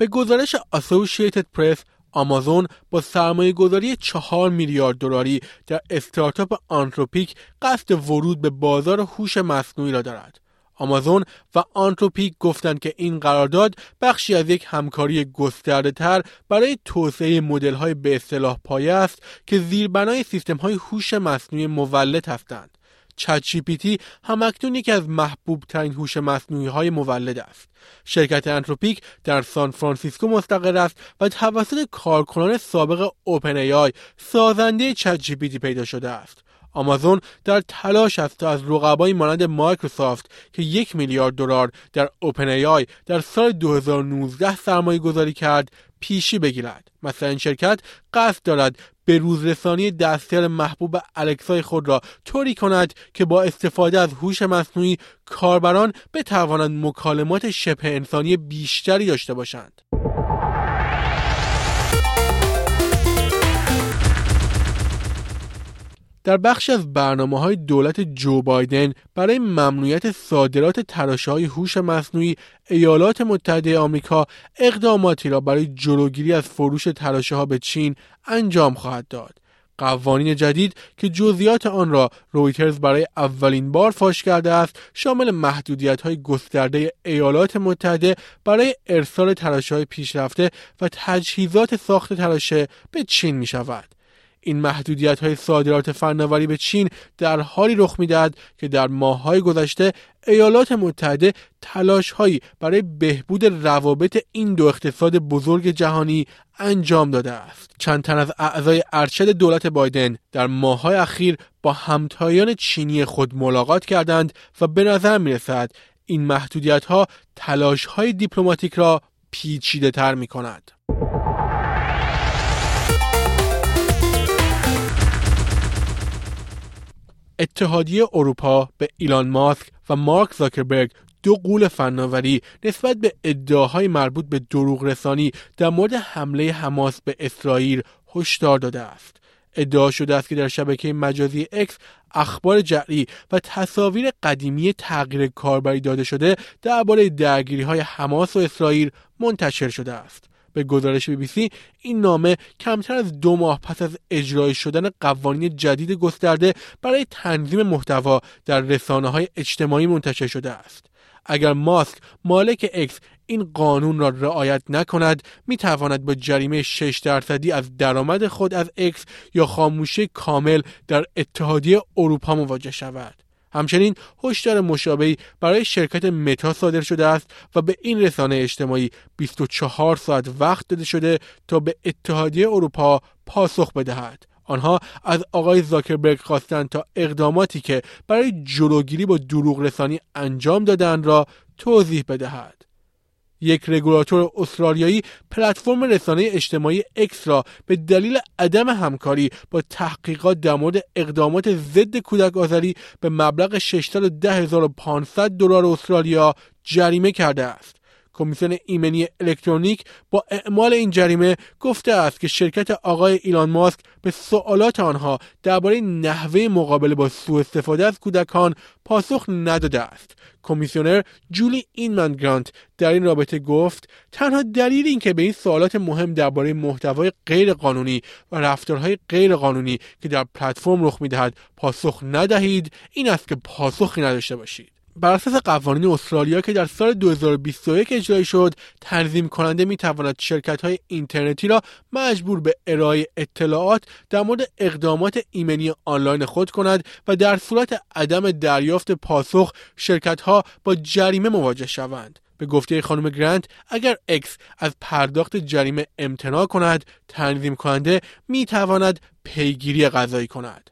به گزارش Associated Press آمازون با سرمایه گذاری چهار میلیارد دلاری در استارتاپ Anthropic قصد ورود به بازار هوش مصنوعی را دارد. آمازون و Anthropic گفتند که این قرارداد بخشی از یک همکاری گسترده تر برای توسعه مدل های به اصطلاح پایه است که زیربنای سیستم های هوش مصنوعی مولد هستند. ChatGPT هم اکنون یکی از محبوب ترین هوش مصنوعی های مولد است. شرکت Anthropic در سان فرانسیسکو مستقر است و توسط کارکنان سابق OpenAI سازنده ChatGPT ایجاد شده است. آمازون در تلاش است تا از رقبایی مانند مایکروسافت که یک میلیارد دلار در OpenAI در سال 2019 سرمایه گذاری کرد پیشی بگیرد مثلا این شرکت قصد دارد به روزرسانی دستیار محبوب الکسای خود را طوری کند که با استفاده از هوش مصنوعی کاربران بتوانند مکالمات شبه انسانی بیشتری داشته باشند. در بخش از برنامه های دولت جو بایدن برای ممنوعیت صادرات تراشه های هوش مصنوعی ایالات متحده آمریکا اقداماتی را برای جلوگیری از فروش تراشه ها به چین انجام خواهد داد. قوانین جدید که جزئیات آن را رویترز برای اولین بار فاش کرده است شامل محدودیت های گسترده ایالات متحده برای ارسال تراشه های پیشرفته و تجهیزات ساخت تراشه به چین می شود. این محدودیت های صادرات فناوری به چین در حالی رخ می‌دهد که در ماههای گذشته ایالات متحده تلاش هایی برای بهبود روابط این دو اقتصاد بزرگ جهانی انجام داده است. چند تن از اعضای ارشد دولت بایدن در ماههای اخیر با همتایان چینی خود ملاقات کردند و به نظر می رسد این محدودیت ها تلاش های دیپلماتیک را پیچیده تر می کند. اتحادیه اروپا به ایلان ماسک و مارک زاکربرگ دو قول فناوری نسبت به ادعاهای مربوط به دروغ رسانی در مورد حمله حماس به اسرائیل هشدار داده است. ادعا شده است که در شبکه مجازی اکس اخبار جعلی و تصاویر قدیمی تغییر کاربری داده شده درباره درگیری های حماس و اسرائیل منتشر شده است. به گزارش بی بی سی این نامه کمتر از دو ماه پس از اجرایی شدن قوانین جدید گسترده برای تنظیم محتوا در رسانه های اجتماعی منتشر شده است. اگر ماسک مالک X این قانون را رعایت نکند می تواند با جریمه 6 درصدی از درآمد خود از X یا خاموشی کامل در اتحادیه اروپا مواجه شود. همچنین هشدار مشابهی برای شرکت متا صادر شده است و به این رسانه اجتماعی 24 ساعت وقت داده شده تا به اتحادیه اروپا پاسخ بدهد. آنها از آقای زاکربرگ خواستند تا اقداماتی که برای جلوگیری با دروغ رسانی انجام دادن را توضیح بدهد. یک رگولاتور استرالیایی پلتفرم رسانه اجتماعی اکس را به دلیل عدم همکاری با تحقیقات در مورد اقدامات ضد کودک آزاری به مبلغ 610,500 دلار استرالیا جریمه کرده است. کمیسیون ایمنی الکترونیک با اعمال این جریمه گفته است که شرکت آقای ایلان ماسک به سوالات آنها درباره نحوه مقابله با سوء استفاده از کودکان پاسخ نداده است. کمیسیونر جولی اینمن گرانت در این رابطه گفت تنها دلیل این که به این سوالات مهم درباره محتوای غیرقانونی و رفتارهای غیرقانونی که در پلتفرم رخ می‌دهد پاسخ ندهید این است که پاسخی نداشته باشید. بر اساس قوانین استرالیا که در سال 2021 اجرایی شد تنظیم کننده می تواند شرکت های اینترنتی را مجبور به ارائه اطلاعات در مورد اقدامات ایمنی آنلاین خود کند و در صورت عدم دریافت پاسخ شرکت ها با جریمه مواجه شوند. به گفته خانم گرانت اگر X از پرداخت جریمه امتناع کند تنظیم کننده می تواند پیگیری قضایی کند.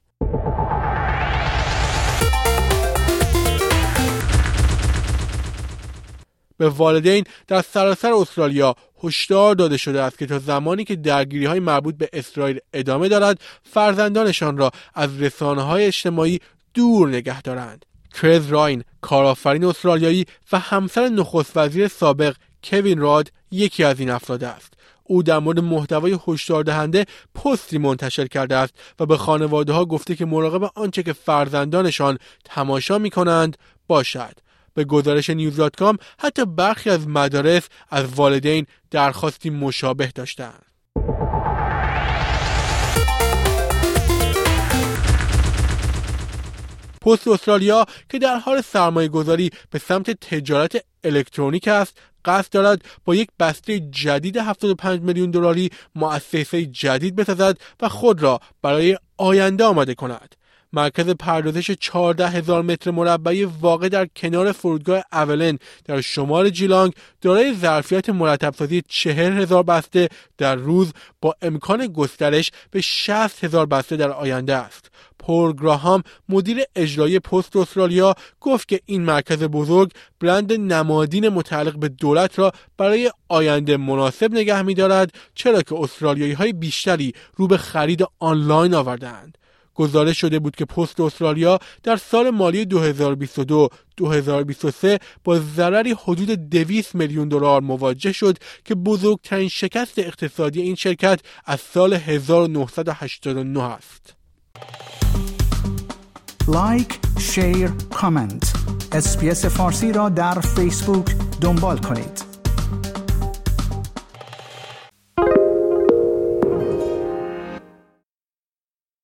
به والدین در سراسر استرالیا هشدار داده شده است که تا زمانی که درگیری های مربوط به اسرائیل ادامه دارد فرزندانشان را از رسانه های اجتماعی دور نگه دارند. کرز راین کارآفرین استرالیایی و همسر نخست وزیر سابق کوین راد یکی از این افراد است. او در مورد محتوای هشدار دهنده پستی منتشر کرده است و به خانواده ها گفته که مراقب آنچه که فرزندانشان تماشا می کنند باشد. به گزارش نیوز حتی برخی از مدارس از والدین درخواستی مشابه داشتند. پست استرالیا که در حال سرمایه گذاری به سمت تجارت الکترونیک است قصد دارد با یک بسته جدید 75 میلیون دلاری مؤسسه جدید بسازد و خود را برای آینده آماده کند. مرکز پردازش 14 هزار متر مربعی واقع در کنار فرودگاه اولن در شمال جیلانگ دارای ظرفیت مرتبسازی 40 هزار بسته در روز با امکان گسترش به 60 هزار بسته در آینده است. پول گراهام مدیر اجرایی پست استرالیا گفت که این مرکز بزرگ برند نمادین متعلق به دولت را برای آینده مناسب نگه می‌دارد چرا که استرالیایی های بیشتری رو به خرید آنلاین آوردند. گزارش شده بود که پست استرالیا در سال مالی 2022 2023 با ضرری حدود 200 میلیون دلار مواجه شد که بزرگترین شکست اقتصادی این شرکت از سال 1989 است. like، share، comment. اسپیس فارسی را در فیسبوک دنبال کنید.